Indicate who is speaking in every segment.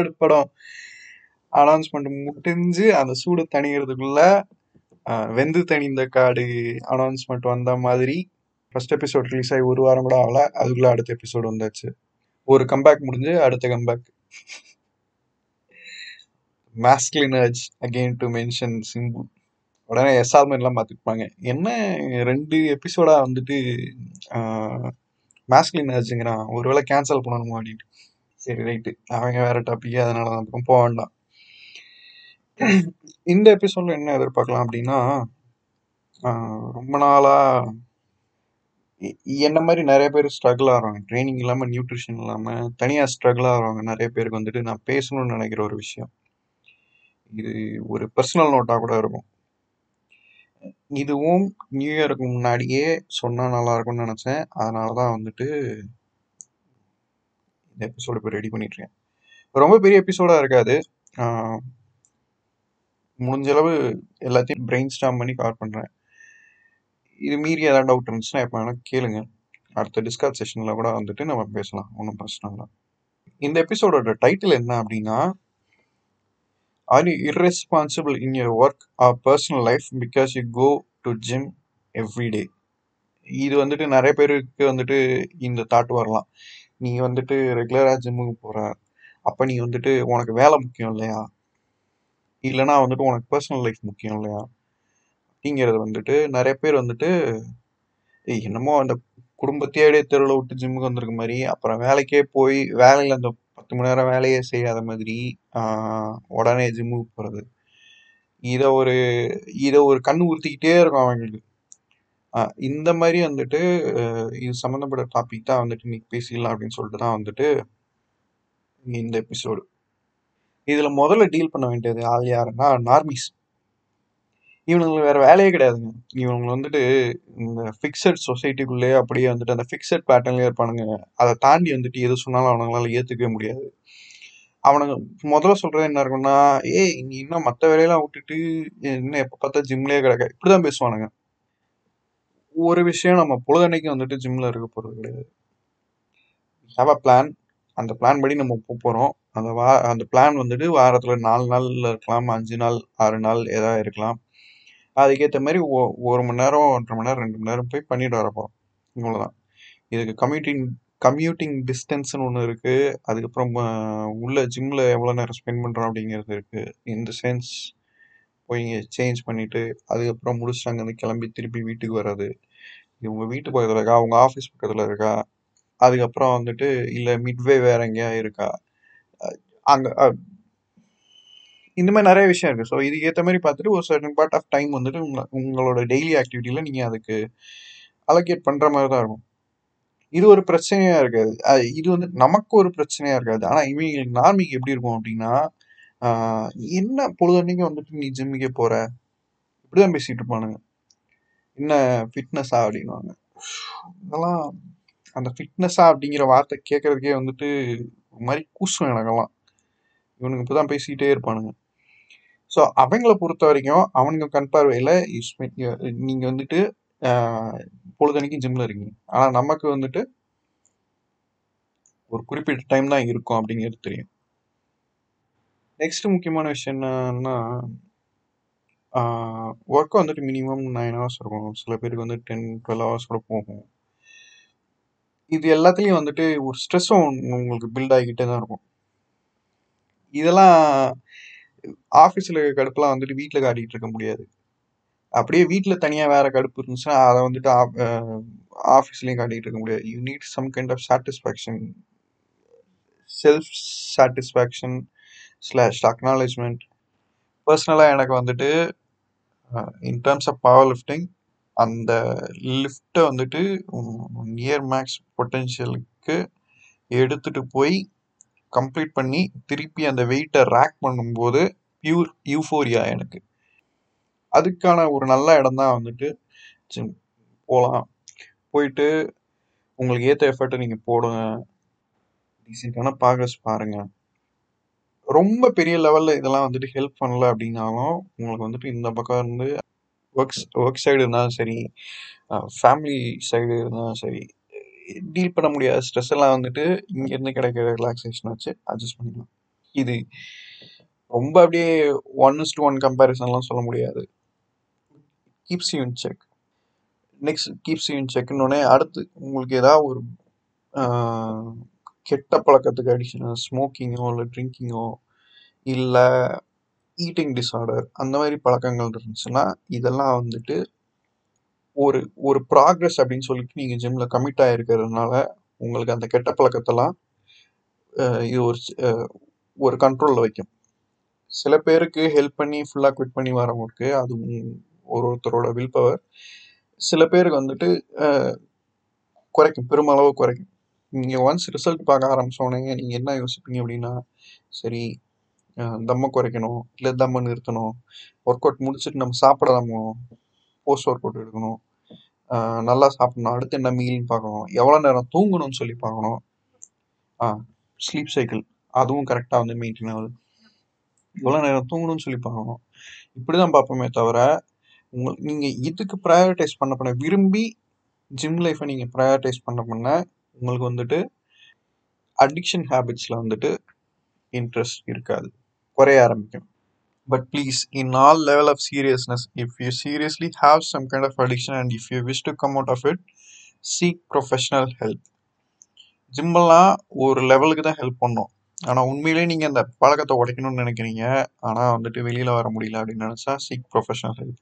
Speaker 1: Hundred படம் announcement முடிஞ்சு அந்த சூடு தணிகிறதுக்குள்ள வெந்து தணிந்த காடு அனௌன்ஸ்மெண்ட் வந்த மாதிரி ஃபர்ஸ்ட் எபிசோட் ரிலீஸ் ஆகி ஒரு வாரம் கூட ஆகல. அதுக்குள்ள அடுத்த எபிசோடு வந்தாச்சு. ஒரு கம்பேக் முடிஞ்சு அடுத்த comeback masculine energy again to mention Simbu உடனே எஸ்ஆர்மென்ட்லாம் பார்த்துருப்பாங்க என்ன ரெண்டு எபிசோடா வந்துட்டு மேஸ்கிலினர்ஜுங்கிறான் ஒருவேளை கேன்சல் பண்ணணுமா அப்படின்ட்டு. சரி ரைட்டு அவங்க வேற டாபிக் அதனால தான் பக்கம் போக வேண்டாம். இந்த எபிசோட்ல என்ன எதிர்பார்க்கலாம் அப்படின்னா ரொம்ப நாளா என்ன மாதிரி நிறைய பேர் ஸ்ட்ரகிள் ஆகிறாங்க ட்ரைனிங் இல்லாமல் நியூட்ரிஷன் இல்லாமல் தனியாக ஸ்ட்ரகிள் ஆகிறவங்க நிறைய பேருக்கு வந்துட்டு நான் பேசணும்னு நினைக்கிற ஒரு விஷயம். இது ஒரு பர்சனல் நோட்டாக கூட இருக்கும். இதுவும் நியூ இயருக்கு முன்னாடியே சொன்னால் நல்லா இருக்கும்னு நினச்சேன். அதனால தான் வந்துட்டு இந்த எபிசோடு இப்போ ரெடி பண்ணிட்டு இருக்கேன் ரொம்ப பெரிய எபிசோடாக இருக்காது. முடிஞ்சளவு முடிஞ்ச அளவு எல்லாத்தையும் பிரெயின் ஸ்டாம் பண்ணி கவர் பண்ணுறேன் இது மீறி ஏதாவது டவுட் இருந்துச்சுன்னா எப்போ வேணால் கேளுங்க. அடுத்த டிஸ்கஸ் செஷனில் கூட வந்துட்டு நம்ம பேசலாம். ஒன்றும் பிரச்சனை இல்லை. இந்த எபிசோடோட டைட்டில் என்ன அப்படின்னா are you irresponsible in your work or personal life because you go to gym every day இது வந்துட்டு நிறைய பேருக்கு வந்துட்டு இந்த தாட் வரலாம். நீ வந்துட்டு ரெகுலரா ஜிம்முக்கு போற. அப்ப நீ வந்துட்டு உனக்கு வேலை முக்கியம் இல்லையா? இல்லைன்னா வந்துட்டு உனக்கு பர்சனல் லைஃப் முக்கியம் இல்லையா? அப்படிங்கிறது வந்துட்டு நிறைய பேர் வந்துட்டு என்னமோ அந்த குடும்பத்தையே தெருவில் விட்டு ஜிம்முக்கு வந்திருக்க மாதிரி அப்புறம் வேலைக்கே போய் வேலையில் அந்த பத்து மணி நேரம் வேலையே செய்யாத மாதிரி உடனே ஜிம்முக்கு போகிறது இதை ஒரு இதை ஒரு கண் உறுத்திக்கிட்டே இருக்கும் அவங்களுக்கு. இந்த மாதிரி வந்துட்டு இது சம்மந்தப்பட்ட டாபிக் தான் வந்துட்டு இன்னைக்கு பேசிடலாம் அப்படின்னு சொல்லிட்டு தான் வந்துட்டு இந்த எபிசோடு இதில் முதல்ல டீல் பண்ண வேண்டியது ஆள் யாருன்னா நார்மிஸ். இவனுங்களுக்கு வேறு வேலையே கிடையாதுங்க. இவங்களை வந்துட்டு இந்த ஃபிக்ஸட் சொசைட்டிக்குள்ளேயே அப்படியே வந்துட்டு அந்த ஃபிக்ஸட் பேட்டர்ன்லேயே இருப்பானுங்க. அதை தாண்டி வந்துட்டு எது சொன்னாலும் அவனுங்களால ஏற்றுக்கவே முடியாது. அவனுங்க முதல்ல சொல்கிறது என்ன இருக்குன்னா ஏய் நீ இன்னும் மற்ற வேலையெல்லாம் விட்டுட்டு இன்னும் எப்போ பார்த்தா ஜிம்லேயே கிடக்க. இப்படிதான் பேசுவானுங்க. ஒரு விஷயம் நம்ம பொழுதன்னைக்கு வந்துட்டு ஜிம்ல இருக்க போறது கிடையாது. ஹாவ் அ பிளான் அந்த பிளான் படி நம்ம போக போகிறோம் அந்த வா அந்த பிளான் வந்துட்டு வாரத்தில் நாலு நாள் இருக்கலாம் அஞ்சு நாள் ஆறு நாள் ஏதாவது இருக்கலாம். அதுக்கேற்ற மாதிரி ஒ- ஒரு மணி நேரம் ஒன்றரை மணி நேரம் ரெண்டு மணி நேரம் போய் பண்ணிட்டு வர போறோம். இவ்வளவுதான். இதுக்கு கம்யூட்டிங் கம்யூட்டிங் டிஸ்டன்ஸ்னு ஒன்று இருக்குது அதுக்கப்புறம் உள்ள ஜிம்மில் எவ்வளோ நேரம் ஸ்பெண்ட் பண்ணுறோம் அப்படிங்கிறது இருக்குது இந்த சென்ஸ் போய் சேஞ்ச் பண்ணிட்டு அதுக்கப்புறம் முடிச்சுட்டு அங்கேருந்து கிளம்பி திருப்பி வீட்டுக்கு வர்றது. இவங்க வீட்டு பக்கத்தில் இருக்கா? அவங்க ஆஃபீஸ் பக்கத்தில் இருக்கா? அதுக்கப்புறம் வந்துட்டு இல்லை மிட்வே வேற எங்கேயா இருக்கா? அங்கே இந்த மாதிரி நிறைய விஷயம் இருக்குது ஸோ இதுக்கு ஏற்ற மாதிரி பார்த்துட்டு ஒரு சர்டன் பார்ட் ஆஃப் டைம் வந்துட்டு உங்களை உங்களோட டெய்லி ஆக்டிவிட்டியில் நீங்கள் அதுக்கு அலோகேட் பண்ணுற மாதிரி தான் இருக்கும். இது ஒரு பிரச்சனையாக இருக்காது. இது வந்து நமக்கு ஒரு பிரச்சனையாக இருக்காது. ஆனால் இவங்களுக்கு நார்மிக்கு எப்படி இருக்கும் அப்படின்னா என்ன பொழுதன்னைக்கு வந்துட்டு நீ ஜிம்முக்கே போற? இப்படிதான் பேசிட்டு இருப்பானுங்க. என்ன ஃபிட்னஸா அப்படின்வாங்க இதெல்லாம் அந்த ஃபிட்னஸா அப்படிங்கிற வார்த்தை கேட்கறதுக்கே வந்துட்டு ஒரு மாதிரி கூசும் எனக்கெல்லாம். இவனுங்க இப்படிதான் பேசிக்கிட்டே இருப்பானுங்க. ஸோ அவங்கள பொறுத்த வரைக்கும் அவனுங்க கண் பார்வையில் நீங்கள் வந்துட்டு ஆஹ், பொழுதன்னைக்கும் ஜிம்மில் இருக்கீங்க. ஆனால் நமக்கு வந்துட்டு ஒரு குறிப்பிட்ட டைம் தான் இருக்கும் அப்படிங்கிறது தெரியும். நெக்ஸ்ட் முக்கியமான விஷயம் என்னன்னா ஒர்க் வந்துட்டு மினிமம் நைன் ஹவர்ஸ் இருக்கும். சில பேருக்கு வந்து டென் டுவெல் ஹவர்ஸ் கூட போகும். இது எல்லாத்துலேயும் வந்துட்டு ஒரு ஸ்ட்ரெஸ்ஸும் உங்களுக்கு பில்ட் ஆகிக்கிட்டே தான் இருக்கும். இதெல்லாம் ஆஃபீஸில் கடுப்புலாம் வந்துட்டு வீட்டில் காட்டிகிட்டு இருக்க முடியாது. அப்படியே வீட்டில் தனியாக வேறு கடுப்பு இருந்துச்சுன்னா அதை வந்துட்டு ஆஃபீஸ்லேயும் காட்டிகிட்டு இருக்க முடியாது. You need some kind of satisfaction self satisfaction slash acknowledgement பர்சனலாக எனக்கு வந்துட்டு in terms of power lifting அந்த லிஃப்ட்டை வந்துட்டு நியர் மேக்ஸ் பொட்டென்ஷியலுக்கு எடுத்துட்டு போய் கம்ப்ளீட் பண்ணி திருப்பி அந்த வெயிட்டை ரேக் பண்ணும்போது பியூர் யூஃபோரியா எனக்கு. அதுக்கான ஒரு நல்ல இடம் தான் வந்துட்டு ஜிம் போகலாம் போயிட்டு உங்களுக்கு ஏற்ற எஃபர்ட்டை நீங்கள் போடுங்க. டீசெண்டான ப்ராக்ரஸ் பாருங்கள் ரொம்ப பெரிய லெவலில் இதெல்லாம் வந்துட்டு ஹெல்ப் பண்ணல அப்படின்னாலும் உங்களுக்கு வந்துட்டு இந்த பக்கம் இருந்து ஒர்க்ஸ் ஒர்க் சைடு இருந்தாலும் சரி ஃபேமிலி சைடு இருந்தாலும் சரி டீல் பண்ண முடியாத ஸ்ட்ரெஸ் எல்லாம் வந்துட்டு இங்கேருந்து கிடைக்கிற ரிலாக்ஸேஷன் வச்சு அட்ஜஸ்ட் பண்ணிக்கலாம். இது ரொம்ப அப்படியே ஒன் இஸ் டு ஒன் கம்பேரிசன்லாம் சொல்ல முடியாது. Keeps you in check next keeps you in செக்னோடனே அடுத்து உங்களுக்கு ஏதாவது ஒரு கெட்ட பழக்கத்துக்கு அடிஷனாக ஸ்மோக்கிங்கோ இல்லை ட்ரிங்கிங்கோ இல்லை ஈட்டிங் டிஸார்டர் அந்த மாதிரி பழக்கங்கள் இருந்துச்சுன்னா இதெல்லாம் வந்துட்டு ஒரு ஒரு ப்ராக்ரஸ் அப்படின்னு சொல்லிட்டு நீங்கள் ஜிம்மில் கமிட் ஆகிருக்கிறதுனால உங்களுக்கு அந்த கெட்ட பழக்கத்தெல்லாம் இது ஒரு ஒரு கண்ட்ரோலில் வைக்கும். சில பேருக்கு ஹெல்ப் பண்ணி ஃபுல்லாக குவிட் பண்ணி வரவங்களுக்கு அது ஒரு ஒருத்தரோட வில் பவர் சில பேருக்கு வந்துட்டு குறைக்கும். பெருமளவு குறைக்கும். நீங்கள் ஒன்ஸ் ரிசல்ட் பார்க்க ஆரம்பித்தோடனே நீங்கள் என்ன யோசிப்பீங்க அப்படின்னா சரி தம்மை குறைக்கணும் இல்லை தம்மை நிறுத்தணும் ஒர்க் அவுட் முடிச்சுட்டு நம்ம சாப்பிட சாப்பிடலாமோ? போஸ்ட் ஒர்க் அவுட் எடுக்கணும் நல்லா சாப்பிடணும் அடுத்து என்ன மீல்னு பார்க்கணும் எவ்வளோ நேரம் தூங்கணும்னு சொல்லி பார்க்கணும். ஆ ஸ்லீப் சைக்கிள் அதுவும் கரெக்டாக வந்து மெயின்டைன் ஆகுது. எவ்வளோ நேரம் தூங்கணும்னு சொல்லி பார்க்கணும். இப்படி தான் பார்ப்போமே தவிர உங்கள் நீங்கள் இதுக்கு ப்ரையாரிட்டைஸ் பண்ண பண்ண விரும்பி ஜிம் லைஃப்பை நீங்கள் ப்ரையாரிட்டைஸ் பண்ண பண்ண உங்களுக்கு வந்துட்டு அடிக்ஷன் ஹேபிட்ஸில் வந்துட்டு இன்ட்ரெஸ்ட் இருக்காது. குறைய ஆரம்பிக்கும். But please in all level of seriousness if you seriously have some kind of addiction and if you wish to come out of it seek professional help ஜிம்மெல்லாம் ஒரு லெவலுக்கு தான் ஹெல்ப் பண்ணும். ஆனால் உண்மையிலேயே நீங்கள் அந்த பழக்கத்தை உடைக்கணும்னு நினைக்கிறீங்க. ஆனால் வந்துட்டு வெளியில் வர முடியல அப்படின்னு நினச்சா சீக் ப்ரொஃபஷனல் ஹெல்ப்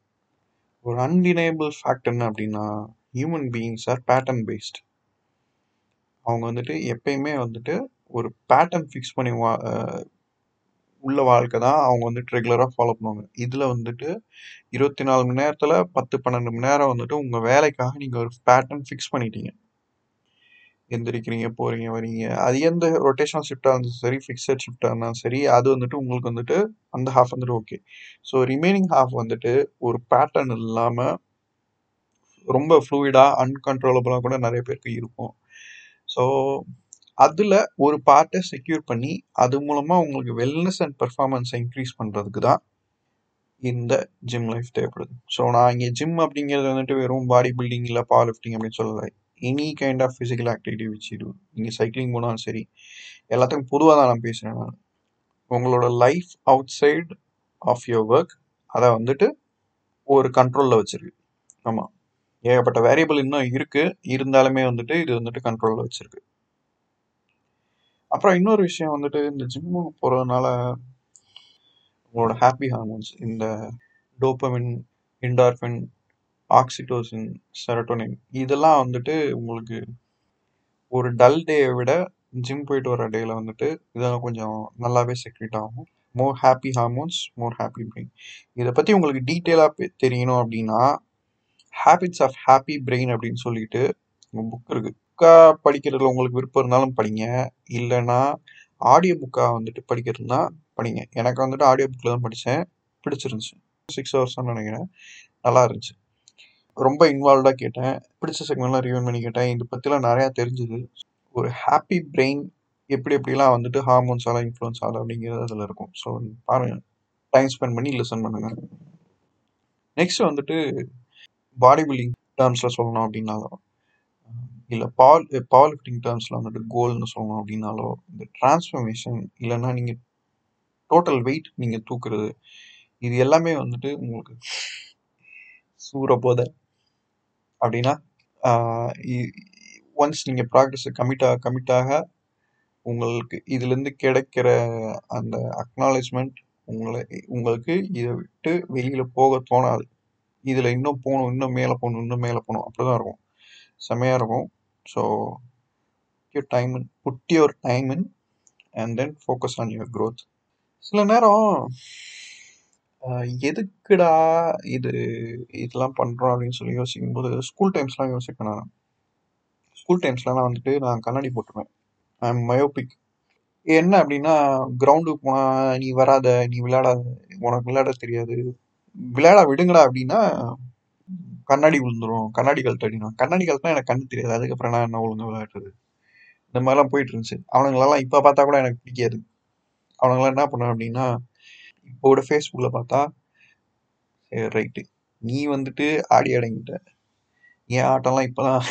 Speaker 1: ஒரு அன்டினேபிள் ஃபேக்ட் என்ன அப்படின்னா human beings are pattern based அவங்க வந்துட்டு எப்பயுமே வந்துட்டு ஒரு பேட்டர்ன் ஃபிக்ஸ் பண்ணி வா உள்ள வாழ்க்கை தான் அவங்க வந்துட்டு ரெகுலராக ஃபாலோ பண்ணுவாங்க. இதில் வந்துட்டு இருபத்தி நாலு மணி நேரத்தில் பத்து பன்னெண்டு மணி நேரம் வந்துட்டு உங்கள் வேலைக்காக நீங்கள் ஒரு பேட்டர்ன் ஃபிக்ஸ் பண்ணிட்டீங்க. எந்திரிக்கிறீங்க போகிறீங்க வரீங்க. அது எந்த ரொட்டேஷனல் ஷிஃப்டாக இருந்தாலும் சரி ஃபிக்ஸட் ஷிஃப்டாக இருந்தாலும் சரி அது வந்துட்டு உங்களுக்கு வந்துட்டு அந்த ஹாஃப் வந்துட்டு ஓகே ஸோ ரிமைனிங் ஹாஃப் வந்துட்டு ஒரு பேட்டர்ன் இல்லாமல் ரொம்ப ஃப்ளூயிடாக அன்கன்ட்ரோலபுளாக கூட நிறைய பேருக்கு இருக்கும். ஸோ அதில் ஒரு பார்ட்டை செக்யூர் பண்ணி அது மூலமாக உங்களுக்கு வெல்னஸ் அண்ட் பெர்ஃபார்மன்ஸை இன்க்ரீஸ் பண்ணுறதுக்கு தான் இந்த ஜிம் லைஃப் தேவைப்படுது. ஸோ நான் இங்கே ஜிம் அப்படிங்கிறது வந்துட்டு வெறும் பாடி பில்டிங் இல்லை பவர் லிஃப்டிங் அப்படின்னு சொல்லலை. Any kind of physical activity வச்சு இது நீங்கள் சைக்கிளிங் போனாலும் சரி எல்லாத்துக்கும் பொதுவாக தான் நான் பேசுகிறேன் நான். உங்களோட life outside of your work அதை வந்துட்டு ஒரு கண்ட்ரோலில் வச்சிருக்கு. ஆமாம் ஏகப்பட்ட வேரியபிள் இன்னும் இருக்குது இருந்தாலுமே வந்துட்டு இது வந்துட்டு கண்ட்ரோலில் வச்சுருக்கு. அப்புறம் இன்னொரு விஷயம் வந்துட்டு இந்த ஜிம்முக்கு போகிறதுனால உங்களோட ஹாப்பி ஹார்மோன்ஸ் இந்த டோப்பமின் இண்டார்பின் ஆக்சிடோசின் செரட்டோனின் இதெல்லாம் வந்துட்டு உங்களுக்கு ஒரு டல் டேயை விட ஜிம் போயிட்டு வர டேயில் வந்துட்டு இதெல்லாம் கொஞ்சம் நல்லாவே செக்ரேட் ஆகும். More happy hormones more happy brain இதை பற்றி உங்களுக்கு டீட்டெயிலாக தெரியணும் அப்படின்னா ஹேபிட்ஸ் ஆஃப் ஹாப்பி பிரெயின் அப்படின்னு சொல்லிட்டு புக் இருக்குது புக்காக படிக்கிறதுல உங்களுக்கு விருப்பம் இருந்தாலும் படிங்க. இல்லைன்னா ஆடியோ புக்காக வந்துட்டு படிக்கிறதுனா படிங்க. எனக்கு வந்துட்டு ஆடியோ புக்கில் தான் படித்தேன் பிடிச்சிருந்துச்சு. சிக்ஸ் ஹவர்ஸ்னு நினைக்கிறேன். நல்லா இருந்துச்சு. ரொம்ப இன்வால்வ்டாக கேட்டேன். பிடிச்ச செக்மெண்ட்லாம் ரிவ்யூ பண்ணி கேட்டேன். இதை பற்றிலாம் நிறையா தெரிஞ்சுது. ஒரு ஹாப்பி பிரெயின் எப்படி எப்படிலாம் வந்துட்டு ஹார்மோன்ஸால் இன்ஃப்ளூயன்ஸ் ஆகுது அப்படிங்கிறது அதில் இருக்கும். ஸோ பாருங்கள் டைம் ஸ்பெண்ட் பண்ணி லிசன் பண்ணுங்கள் நெக்ஸ்ட் வந்துட்டு பாடி பில்டிங் டேர்ம்ஸில் சொல்லணும் அப்படின்னாலோ இல்லை பவர் பவர் லிஃப்டிங் டேர்ம்ஸில் வந்துட்டு கோல்னு சொல்லணும் அப்படின்னாலோ இந்த டிரான்ஸ்ஃபர்மேஷன் இல்லைன்னா நீங்கள் டோட்டல் வெயிட் நீங்கள் தூக்குறது இது எல்லாமே வந்துட்டு உங்களுக்கு சூற போத அப்படின்னா ஒன்ஸ் நீங்கள் ப்ராக்டிஸை கமிட்டாக கமிட்டாக உங்களுக்கு இதுலேருந்து கிடைக்கிற அந்த அக்னாலேஜ்மெண்ட் உங்களை உங்களுக்கு இதை விட்டு வெளியில் போக தோணாது. இதில் இன்னும் போகணும் இன்னும் மேலே போகணும் இன்னும் மேலே போகணும். அப்படி தான் இருக்கும். செம்மையாக இருக்கும். So your time in put your time in and then focus on your growth சில நேரம் எதுக்குடா இது இதெல்லாம் பண்ணுறோம் அப்படின்னு சொல்லி யோசிக்கும் போது ஸ்கூல் டைம்ஸ்லாம் யோசிப்பேன் நான். ஸ்கூல் டைம்ஸ்லாம் வந்துட்டு நான் கண்ணாடி போட்டுருவேன் ஐ மயோபிக் என்ன அப்படின்னா கிரவுண்டுக்கு போனால் நீ வராத நீ விளையாடாத உனக்கு விளையாட தெரியாது. விளையாட விடுங்கடா அப்படின்னா கண்ணாடி விழுந்துரும். கண்ணாடி கழுத்து அடினா கண்ணாடி கழுத்துனா எனக்கு கண்ணு தெரியாது. அதுக்கப்புறம் நான் என்ன ஒழுங்கா விளையாடுறது? இந்த மாதிரிலாம் போயிட்டு இருந்துச்சு அவனுங்களெல்லாம் இப்போ பார்த்தா கூட எனக்கு பிடிக்காது. அவனுங்களாம் என்ன பண்ணேன் அப்படின்னா இப்போட ஃபேஸ்புக்கில் பார்த்தா சரி ரைட்டு நீ வந்துட்டு ஆடி அடங்கிட்ட. என் ஆட்டம்லாம் இப்போ தான்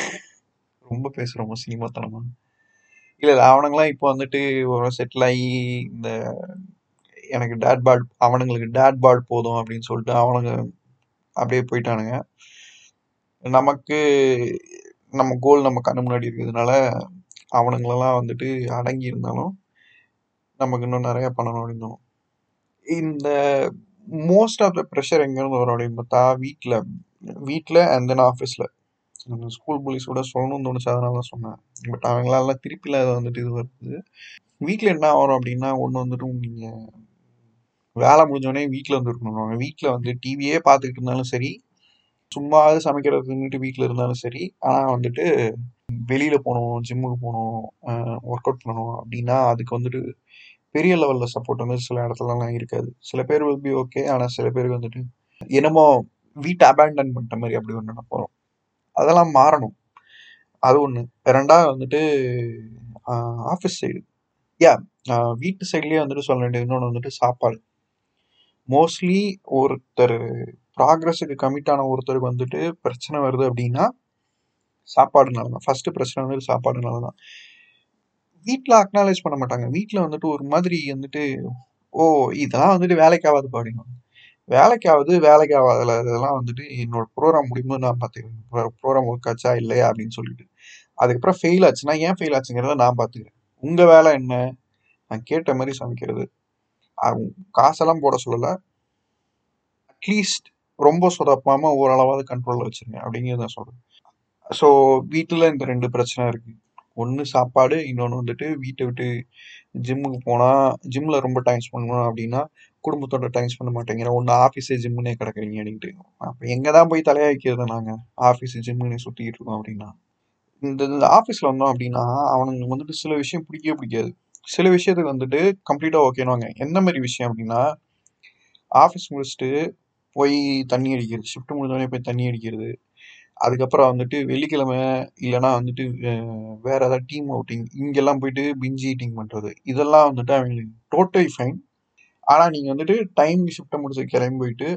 Speaker 1: ரொம்ப பேசுகிறோம் சினிமாத்தனமா? இல்லை இல்லை அவனுங்களாம் இப்போ வந்துட்டு ஒரு செட்டில் ஆகி இந்த எனக்கு டேட் பால் அவனுங்களுக்கு டேட் பால் போதும் அப்படின்னு சொல்லிட்டு அவனுங்க அப்படியே போயிட்டானுங்க. நமக்கு நம்ம கோல் நம்ம கண்ணு முன்னாடி இருக்கிறதுனால அவனுங்களெல்லாம் வந்துட்டு அடங்கி இருந்தாலும் நமக்கு இன்னும் நிறைய பண்ணணும் அப்படின்னும் இந்த மோஸ்ட் ஆஃப் த ப்ரெஷர் எங்கேருந்து வரும் அப்படின்னு பார்த்தா வீட்டில் வீட்டில் அண்ட் தென் ஆஃபீஸில் ஸ்கூல் போலீஸோட சொல்லணும்னு தோணுச்சு அதனால தான் சொன்னேன். பட் அவங்களால திருப்பியில் அதை வந்துட்டு இது வருது. வீட்டில் என்ன வரும் அப்படின்னா ஒன்று வந்துட்டு நீங்கள் வேலை முடிஞ்சோடனே வீட்டில் வந்து இருக்கணும் வீட்டில் வந்து டிவியே பார்த்துக்கிட்டு இருந்தாலும் சரி சும்மாவது சமைக்கிறதுன்னுட்டு வீட்டில் இருந்தாலும் சரி ஆனால் வந்துட்டு வெளியில் போகணும் ஜிம்முக்கு போகணும் ஒர்க் அவுட் பண்ணணும் அப்படின்னா அதுக்கு வந்துட்டு பெரிய லெவலில் சப்போர்ட் வந்து சில இடத்துலலாம் இருக்காது. சில பேர் வில் பி ஓகே ஆனால் சில பேருக்கு வந்துட்டு என்னமோ வீட்டை அபேண்டன் பண்ணிட்ட மாதிரி அப்படி ஒன்று நினைப்போம் அதெல்லாம் மாறணும். அது ஒன்று ரெண்டாவது வந்துட்டு ஆஃபீஸ் சைடு யா வீட்டு சைட்லேயே வந்துட்டு சொல்ல வேண்டியது இன்னொன்று வந்துட்டு சாப்பாடு. மோஸ்ட்லி ஒருத்தர் ப்ராக்ரஸுக்கு கமிட் ஆன ஒருத்தருக்கு வந்துட்டு பிரச்சனை வருது அப்படின்னா சாப்பாடுனால தான் ஃபஸ்ட்டு பிரச்சனை வந்துட்டு சாப்பாடுனால தான் வீட்டில் அக்னாலேஜ் பண்ண மாட்டாங்க. வீட்டில் வந்துட்டு ஒரு மாதிரி வந்துட்டு ஓ இதெல்லாம் வந்துட்டு வேலைக்காவது ஆகாது வேலைக்காவது வேலைக்கு இதெல்லாம் வந்துட்டு என்னோட ப்ரோக்ராம் முடியும்போது நான் பார்த்துக்கிறேன் ப்ரோக்ராம் ஒர்க் ஆச்சா இல்லையா? அப்படின்னு சொல்லிட்டு. அதுக்கப்புறம் ஃபெயில் ஆச்சுன்னா ஏன் ஃபெயில் ஆச்சுங்கிறத நான் பார்த்துக்கிறேன் உங்கள் வேலை என்ன? நான் கேட்ட மாதிரி சமைக்கிறது. காசெல்லாம் போட சொல்லலை. அட்லீஸ்ட் ரொம்ப சொதப்பாம ஓரளவாவது கண்ட்ரோலில் வச்சிருங்க அப்படிங்கிறத நான் சொல்கிறேன் ஸோ வீட்டில் இந்த ரெண்டு பிரச்சனை இருக்கு. ஒன்று சாப்பாடு இன்னொன்று வந்துட்டு வீட்டை விட்டு ஜிம்முக்கு போனால் ஜிம்மில் ரொம்ப டைம் ஸ்பெண்ட் பண்ணணும் அப்படின்னா குடும்பத்தோட டைம் ஸ்பெண்ட் மாட்டேங்கிற. ஒன்று ஆஃபீஸே ஜிம்முன்னே கிடக்குறீங்க அப்படின்ட்டு. அப்போ எங்கே தான் போய் தலையா வைக்கிறது நாங்கள் ஆஃபீஸ் ஜிம்முன்னு சுற்றிக்கிட்டு இருக்கோம் அப்படின்னா. இந்த இந்த ஆஃபீஸில் வந்தோம் அப்படின்னா அவனுங்களுக்கு வந்துட்டு சில விஷயம் பிடிக்கவே பிடிக்காது. சில விஷயத்துக்கு வந்துட்டு கம்ப்ளீட்டாக ஓகேனுவாங்க எந்த மாதிரி விஷயம் அப்படின்னா ஆஃபீஸ் முடிச்சுட்டு போய் தண்ணி அடிக்கிறது ஷிஃப்ட் முடிஞ்சோடனே போய் தண்ணி அடிக்கிறது அதுக்கப்புறம் வந்துட்டு வெள்ளிக்கிழமை இல்லைன்னா வந்துட்டு வேறு வேற ஏதாவது டீம் அவுட்டிங் இங்கெல்லாம் போயிட்டு பிஞ்சி ஈட்டிங் பண்ணுறது இதெல்லாம் வந்துட்டு அவங்களுக்கு டோட்டலி ஃபைன் ஆனால் நீங்கள் வந்துட்டு டைம் ஷிஃப்ட்டை முடிச்சு கிளம்பி போயிட்டு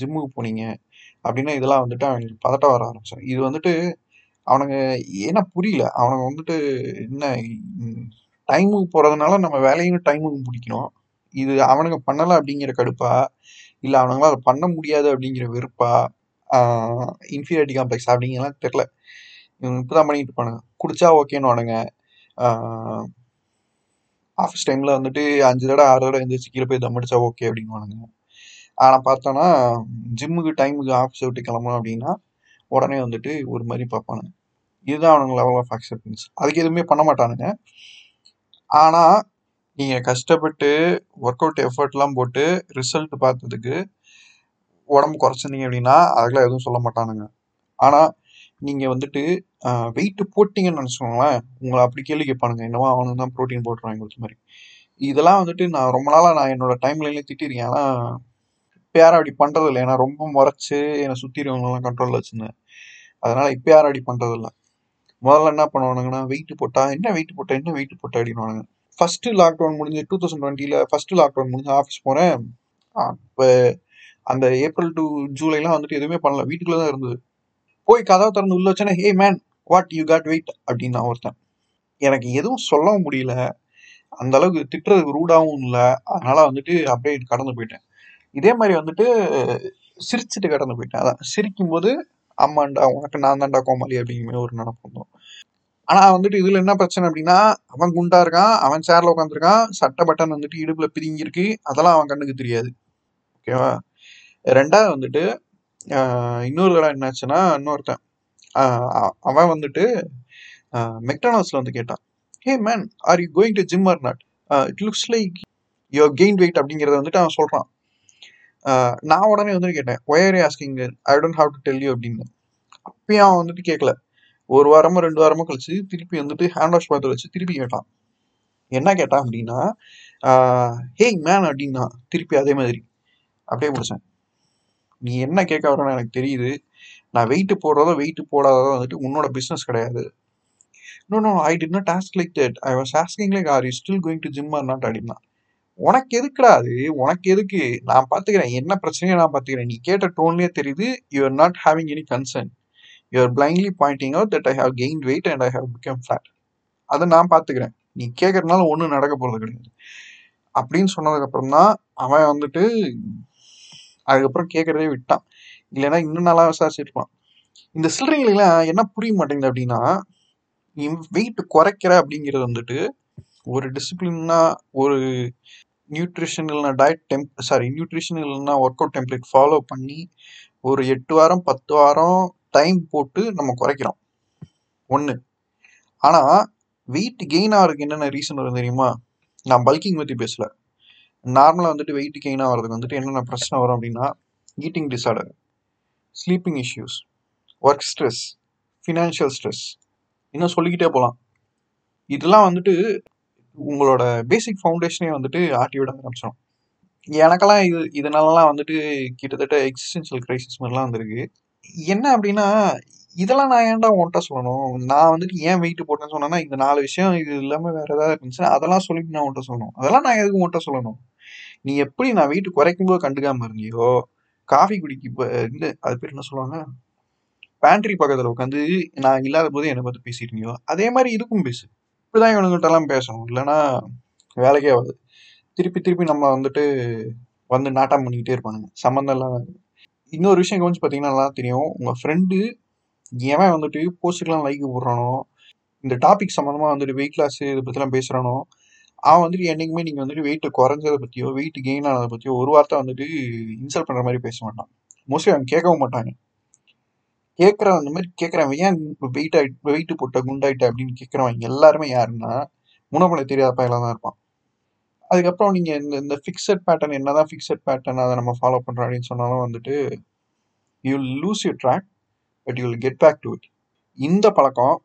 Speaker 1: ஜிம்முக்கு போனீங்க அப்படின்னா இதெல்லாம் வந்துட்டு அவங்களுக்கு பதட்டம் வர ஆரம்பிச்சோம் இது வந்துட்டு அவனுங்க ஏன்னா புரியல. அவனுங்க வந்துட்டு என்ன டைமுக்கு போகிறதுனால நம்ம வேலையும் டைமுக்கு முடிக்கணும். இது அவனுங்க பண்ணலை அப்படிங்கிற கடுப்பா? இல்லை அவனுங்களாம் அதை பண்ண முடியாது அப்படிங்கிற வெறுப்பா? இன்ஃபீரியாரிட்டி காம்ப்ளெக்ஸ் அப்படிங்கலாம் தெரில இவங்க இப்போ தான் பண்ணிட்டு இருப்பானுங்க. குடிச்சா ஓகேன்னு வானுங்க ஆஃபீஸ் டைமில் வந்துட்டு அஞ்சு தடவை ஆறு தடவை எழுந்திரிச்சு கீழே போய் தம் அடிச்சா ஓகே அப்படின்னுவானுங்க. ஆனால் பார்த்தோன்னா ஜிம்முக்கு டைமுக்கு ஆஃபீஸை விட்டு கிளம்பணும் அப்படின்னா உடனே வந்துட்டு ஒரு மாதிரி பார்ப்பானுங்க. இதுதான் அவனுங்க லெவல் ஆஃப் அக்செப்டன்ஸ் அதுக்கு எதுவுமே பண்ண மாட்டானுங்க. ஆனால் நீங்கள் கஷ்டப்பட்டு ஒர்க் அவுட் எஃபர்ட்லாம் போட்டு ரிசல்ட் பார்த்ததுக்கு உடம்பு குறைச்சிருந்தீங்க அப்படின்னா அதெல்லாம் எதுவும் சொல்ல மாட்டானுங்க. ஆனால் நீங்கள் வந்துட்டு வெயிட்டு போட்டிங்கன்னு நினச்சிக்கோங்களேன் உங்களை அப்படி கேள்வி கேட்பானுங்க. என்னவோ அவனுக்கு தான் ப்ரோட்டீன் போட்டுருவாங்க கொடுத்த மாதிரி. இதெல்லாம் வந்துட்டு நான் ரொம்ப நாளாக நான் என்னோட டைம்லையே திட்டிருக்கேன். ஆனால் இப்போ யாரும் அப்படி பண்ணுறதில்ல ஏன்னா ரொம்ப முறைச்சி என்னை சுற்றி இருக்கவங்களெல்லாம் கண்ட்ரோலில் வச்சுருந்தேன். அதனால் இப்போ யாரும் அப்படி பண்ணுறதில்ல முதல்ல என்ன பண்ணுவானுங்கன்னா வெயிட் போட்டா என்ன வெயிட் போட்டா என்ன வெயிட் போட்டா அப்படின்னுவானுங்க. ஃபர்ஸ்ட் லாக்டவுன் முடிஞ்சு டூ தௌசண்ட் டுவெண்ட்டியில் ஃபர்ஸ்ட் லாக்டவுன் முடிஞ்சு ஆஃபீஸ் போகிறேன் அப்போ அந்த ஏப்ரல் டு ஜூலைலாம் வந்துட்டு எதுவுமே பண்ணல. வீட்டுக்குள்ளே தான் இருந்தது. போய் கதவை திறந்து உள்ள வச்சேன்னா hey man what you got weight அப்படின்னு நான் ஒருத்தன். எனக்கு எதுவும் சொல்லவும் முடியல. அந்த அளவுக்கு திட்டுறதுக்கு ரூடாகவும் இல்லை. அதனால வந்துட்டு அப்படியே கடந்து போயிட்டேன். இதே மாதிரி வந்துட்டு சிரிச்சுட்டு கடந்து போயிட்டேன். அதான் சிரிக்கும் போது ஆமாண்டா உனக்கு நான் தான்டா கோமாளி அப்படிங்கிற ஒரு நினப்பு வந்தோம். ஆனால் வந்துட்டு இதில் என்ன பிரச்சனை அப்படின்னா அவன் குண்டா இருக்கான் அவன் சேரில் உட்காந்துருக்கான் சட்டை பட்டன் வந்துட்டு இடுப்பில் பிரிங்கிருக்கு அதெல்லாம் அவன் கண்ணுக்கு தெரியாது. ஓகேவா ரெண்டாவது வந்துட்டு இன்னொரு தடவை என்னாச்சுன்னா இன்னொருத்தன் அவன் வந்துட்டு மெக்டானல்ஸில் வந்து கேட்டான். Hey man are you going to gym or not it looks like your gain weight அப்படிங்கிறத வந்துட்டு அவன் சொல்கிறான் நான் உடனே வந்துட்டு கேட்டேன் why are asking I don't have to tell you அப்படின்னு. அப்பயும் அவன் வந்துட்டு கேட்கல ஒரு வாரமோ ரெண்டு வாரமோ கழிச்சு திருப்பி வந்துட்டு ஹேண்ட் வாஷ் பாத்திரம் வச்சு திருப்பி கேட்டான். என்ன கேட்டான் அப்படின்னா ஹேய் மேன் அப்படின்னா திருப்பி அதே மாதிரி. அப்படியே முடிச்சேன். நீ என்ன கேட்க வரணும் எனக்கு தெரியுது. நான் வெயிட் போடுறதோ வெயிட் போடாததோ வந்துட்டு உன்னோட பிஸ்னஸ் கிடையாது. No no I did not ask like that I was asking like are you still going to gym or not அப்படின்னா உனக்கு எதுக்குடா அது? உனக்கு எதுக்கு? நான் பார்த்துக்கிறேன் என்ன பிரச்சனையோ நான் பார்த்துக்கிறேன் நீ கேட்ட டோன்லேயே தெரியுது. You are not having any concern you are blindly pointing out that I have gain weight and I have become fat அதை நான் பார்த்துக்கிறேன் நீ கேட்கறதுனால ஒன்றும் நடக்க போகிறது கிடையாது. அப்படின்னு சொன்னதுக்கப்புறம் தான் அவன் வந்துட்டு அதுக்கப்புறம் கேட்குறதே விட்டான். இல்லைன்னா இன்னும் நல்லா விசாரிச்சிருப்பான். இந்த சில்லறைங்களுக்கெல்லாம் என்ன புரிய மாட்டேங்குது அப்படின்னா நீ வெயிட் குறைக்கிற அப்படிங்கிறது வந்துட்டு ஒரு டிசிப்ளின்னா ஒரு நியூட்ரிஷன் இல்லைனா டயட் டெம்ப் சாரி நியூட்ரிஷன் இல்லைன்னா ஒர்க் அவுட் டெம்ப்ளேட் ஃபாலோ பண்ணி ஒரு எட்டு வாரம் பத்து வாரம் டைம் போட்டு நம்ம குறைக்கிறோம். ஒன்று ஆனால் வெயிட் கெயின் ஆகிறதுக்கு என்னென்ன ரீசன் வரும் தெரியுமா? நான் பல்கிங் பற்றி பேசல. நார்மலாக வந்துட்டு வெயிட் கெயின் ஆகிறதுக்கு வந்துட்டு என்னென்ன பிரச்சனை வரும் அப்படின்னா eating disorder sleeping issues work stress financial stress இன்னும் சொல்லிக்கிட்டே போகலாம் இதெல்லாம் வந்துட்டு உங்களோட பேசிக் ஃபவுண்டேஷனே வந்துட்டு ஆட்டி விட ஆரம்பிச்சிடும் எனக்கெல்லாம் இது இதனாலலாம் வந்துட்டு கிட்டத்தட்ட எக்ஸிஸ்டன்ஷியல் கிரைசிஸ் மாதிரிலாம் வந்திருக்கு. என்ன அப்படின்னா இதெல்லாம் நான் ஏன்டா உன்கிட்ட சொல்லணும்? நான் வந்துட்டு ஏன் வெயிட் போட்டேன்னு சொன்னேன்னா இந்த நாலு விஷயம் இது இல்லாமல் வேற ஏதாவது இருந்துச்சுன்னா அதெல்லாம் சொல்லிட்டு நான் உன்கிட்ட சொல்லணும். அதெல்லாம் நான் எதுக்கு உன்கிட்ட சொல்லணும்? நீ எப்படி நான் வெயிட் குறைக்கும் போது கண்டுக்காம இருந்தியோ காஃபி குடிக்க இப்போ இந்த அது பேர் என்ன சொல்லுவாங்க? பேண்ட்ரி பக்கத்தில் உட்காந்து நான் இல்லாத போது என்னை பார்த்து பேசிட்டு இருந்தியோ அதே மாதிரி இதுக்கும் பேசு. இப்படிதான் தான் எல்லாம் பேசணும். இல்லைன்னா வேலைக்கே ஆகாது திருப்பி திருப்பி நம்ம வந்துட்டு வந்து நாட்டம் பண்ணிக்கிட்டே இருப்பானுங்க. சம்மந்தம் இல்லாத இன்னொரு விஷயம் கவனிச்சு பார்த்தீங்கன்னா நல்லா தெரியும். உங்கள் ஃப்ரெண்டு ஏன் வந்துட்டு போஸ்ட்டுக்கெலாம் லைக் போடுறானோ இந்த டாபிக் சம்மந்தமாக வந்துட்டு வெயிட் லாஸ் இதை பற்றிலாம் பேசுகிறானோ அவன் வந்துட்டு என்றைக்குமே நீங்கள் வந்துட்டு வெயிட்டு குறைஞ்சதை பற்றியோ வெயிட் கெயின் ஆனதை பற்றியோ ஒரு வார்த்தை வந்துட்டு இன்சல்ட் பண்ணுற மாதிரி பேச மாட்டான். மோஸ்ட்லி அவன் கேட்கவும் மாட்டாங்க. கேட்குறவன் அந்த மாதிரி கேட்குறவன் ஏன் வெயிட் ஆகிட்டு வெயிட் போட்ட குண்டாயிட்ட? அப்படின்னு கேட்குறவன் எல்லாருமே யாருன்னா முனப்பட தெரியாத பையலாக தான் இருப்பான். அதுக்கப்புறம் நீங்கள் இந்த இந்த ஃபிக்ஸட் பேட்டர்ன் என்ன தான் ஃபிக்ஸட் பேட்டர்ன் அதை நம்ம ஃபாலோ பண்ணுறோம் அப்படின்னு சொன்னாலும் வந்துட்டு you lose you track but you will get back to it இந்த பழக்கம்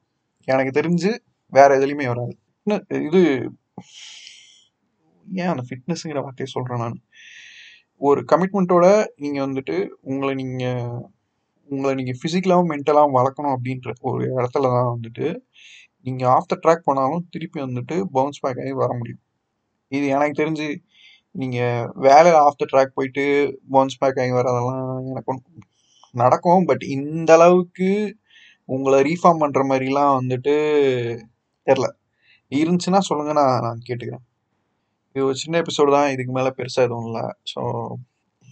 Speaker 1: எனக்கு தெரிஞ்சு வேற எதுலேயுமே வராது. இது ஏன் அந்த ஃபிட்னஸ்ங்கிற வார்த்தையை சொல்கிறேன் நான்? ஒரு கமிட்மெண்ட்டோட நீங்கள் வந்துட்டு உங்களை நீங்கள் உங்களை நீங்கள் ஃபிசிக்கலாகவும் மென்டலாகவும் வளர்க்கணும் அப்படின்ற ஒரு இடத்துல தான் வந்துட்டு நீங்கள் ஆஃப் த ட்ராக் போனாலும் திருப்பி வந்துட்டு பவுன்ஸ் பேக் ஆகி வர முடியும். இது எனக்கு தெரிஞ்சு நீங்கள் வேலை ஆஃப் த ட்ராக் போயிட்டு பவுன்ஸ் பேக் ஆகி வரதெல்லாம் எனக்கு நடக்கும். பட் இந்த அளவுக்கு உங்களை ரீஃபார்ம் பண்ணுற மாதிரிலாம் வந்துட்டு தெரில இருந்துச்சுன்னா சொல்லுங்க நான் நான் கேட்டுக்கிறேன். இது ஒரு சின்ன எபிசோடு தான் இதுக்கு மேலே பெருசாக எதுவும் இல்லை. ஸோ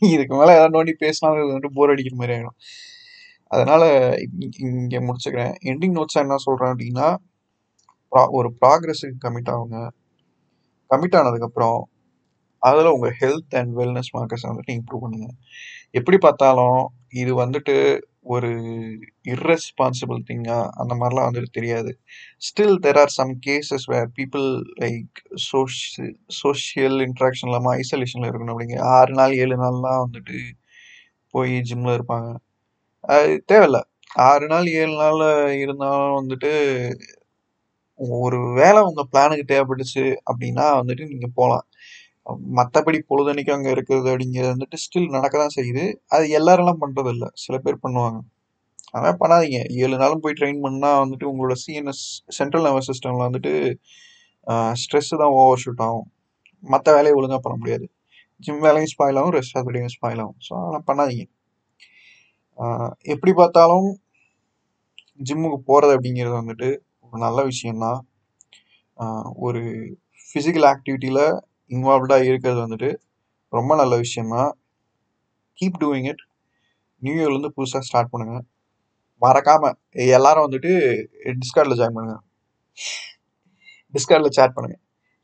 Speaker 1: இதுக்கு மேலே ஏதாவது நோண்டி பேசினாலும் இது வந்துட்டு போர் அடிக்கிற மாதிரி ஆகிடும் அதனால் இங்கே முடிச்சுக்கிறேன். எண்டிங் நோட்ஸாக என்ன சொல்கிறேன் அப்படின்னா ப்ரா ஒரு ப்ராக்ரெஸுக்கு கமிட் ஆகுங்க. கமிட் ஆனதுக்கப்புறம் அதில் உங்கள் ஹெல்த் அண்ட் வெல்னஸ் மார்க்கர்ஸ் வந்துட்டு இம்ப்ரூவ் பண்ணுங்க. எப்படி பார்த்தாலும் இது வந்துட்டு ஒரு இர்ரெஸ்பான்சிபிள் திங்காக அந்த மாதிரிலாம் வந்துட்டு தெரியாது. Still there are some cases where people like soci social interaction இல்லாமல் ஐசோலேஷனில் இருக்கணும் அப்படிங்க ஆறு நாள் ஏழு நாள்லாம் வந்துட்டு போய் ஜிம்மில் இருப்பாங்க. அது தேவையில்ல. ஆறு நாள் ஏழு நாள் இருந்தாலும் வந்துட்டு ஒரு வேலை உங்கள் பிளானுக்கு தேவைப்பட்டுச்சு அப்படின்னா வந்துட்டு நீங்கள் போகலாம் மற்றபடி பொழுதன்னைக்கு அங்கே இருக்கிறது அப்படிங்கிறது வந்துட்டு ஸ்டில் நடக்க தான் செய்யுது. அது எல்லாரெல்லாம் பண்ணுறது இல்லை சில பேர் பண்ணுவாங்க. அதனால் பண்ணாதீங்க. ஏழு நாளும் போய் ட்ரெயின் பண்ணால் வந்துட்டு உங்களோட சிஎன்எஸ் சென்ட்ரல் நர்வஸ் சிஸ்டமில் வந்துட்டு ஸ்ட்ரெஸ்ஸு தான் ஓவர் ஷூட் ஆகும். மற்ற வேலையை ஒழுங்காக பண்ண முடியாது. ஜிம் வேலையும் ஸ்பாயில் ஆகும் ரெஸ்ட் ஆஃப் ஸ்பாயில் ஆகும். ஸோ அதெல்லாம் பண்ணாதீங்க. எப்படி பார்த்தாலும் ஜிம்முக்கு போகிறது அப்படிங்கிறது வந்துட்டு ஒரு நல்ல விஷயந்தான் ஒரு ஃபிசிக்கல் ஆக்டிவிட்டியில் இன்வால்வ்டாக இருக்கிறது வந்துட்டு ரொம்ப நல்ல விஷயந்தான் கீப் டூயிங் இட் நியூ இயர்லேருந்து புதுசாக ஸ்டார்ட் பண்ணுங்கள் மறக்காமல் எல்லாரும் வந்துட்டு டிஸ்கார்டில் ஜாயின் பண்ணுங்கள் டிஸ்கார்டில் சேட் பண்ணுங்கள்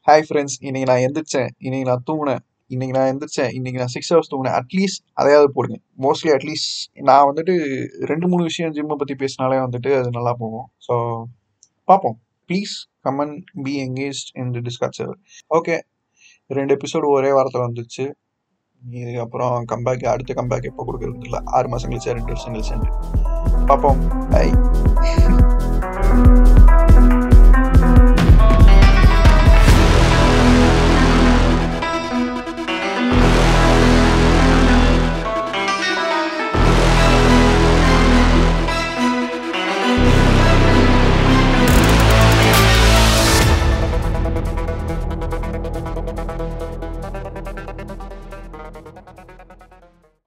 Speaker 1: ஹாய் ஃப்ரெண்ட்ஸ் இன்றைக்கி நான் எந்திரிச்சேன். இன்னைக்கு நான் தூங்கினேன். இன்றைக்கி நான் எந்திரிச்சேன். இன்னைக்கு நான் சிக்ஸ் ஹவர்ஸ் தூங்கினேன். அட்லீஸ்ட் அதையாவது போடுங்க. மோஸ்ட்லி அட்லீஸ்ட் நான் வந்துட்டு ரெண்டு மூணு விஷயம் ஜிம்மை பற்றி பேசினாலே வந்துட்டு அது நல்லா போகும். ஸோ பார்ப்போம். Please come on be engage in the Discord okay ரெண்டு எபிசோடு ஒரே வாரத்தில் வந்துச்சு இதுக்கப்புறம் கம்பேக் அடுத்த கம்பேக் எப்போ கொடுக்குறது இல்லை ஆறு மாதம் கழிச்சா ரெண்டு வருஷம் கழிச்சு பார்ப்போம். பை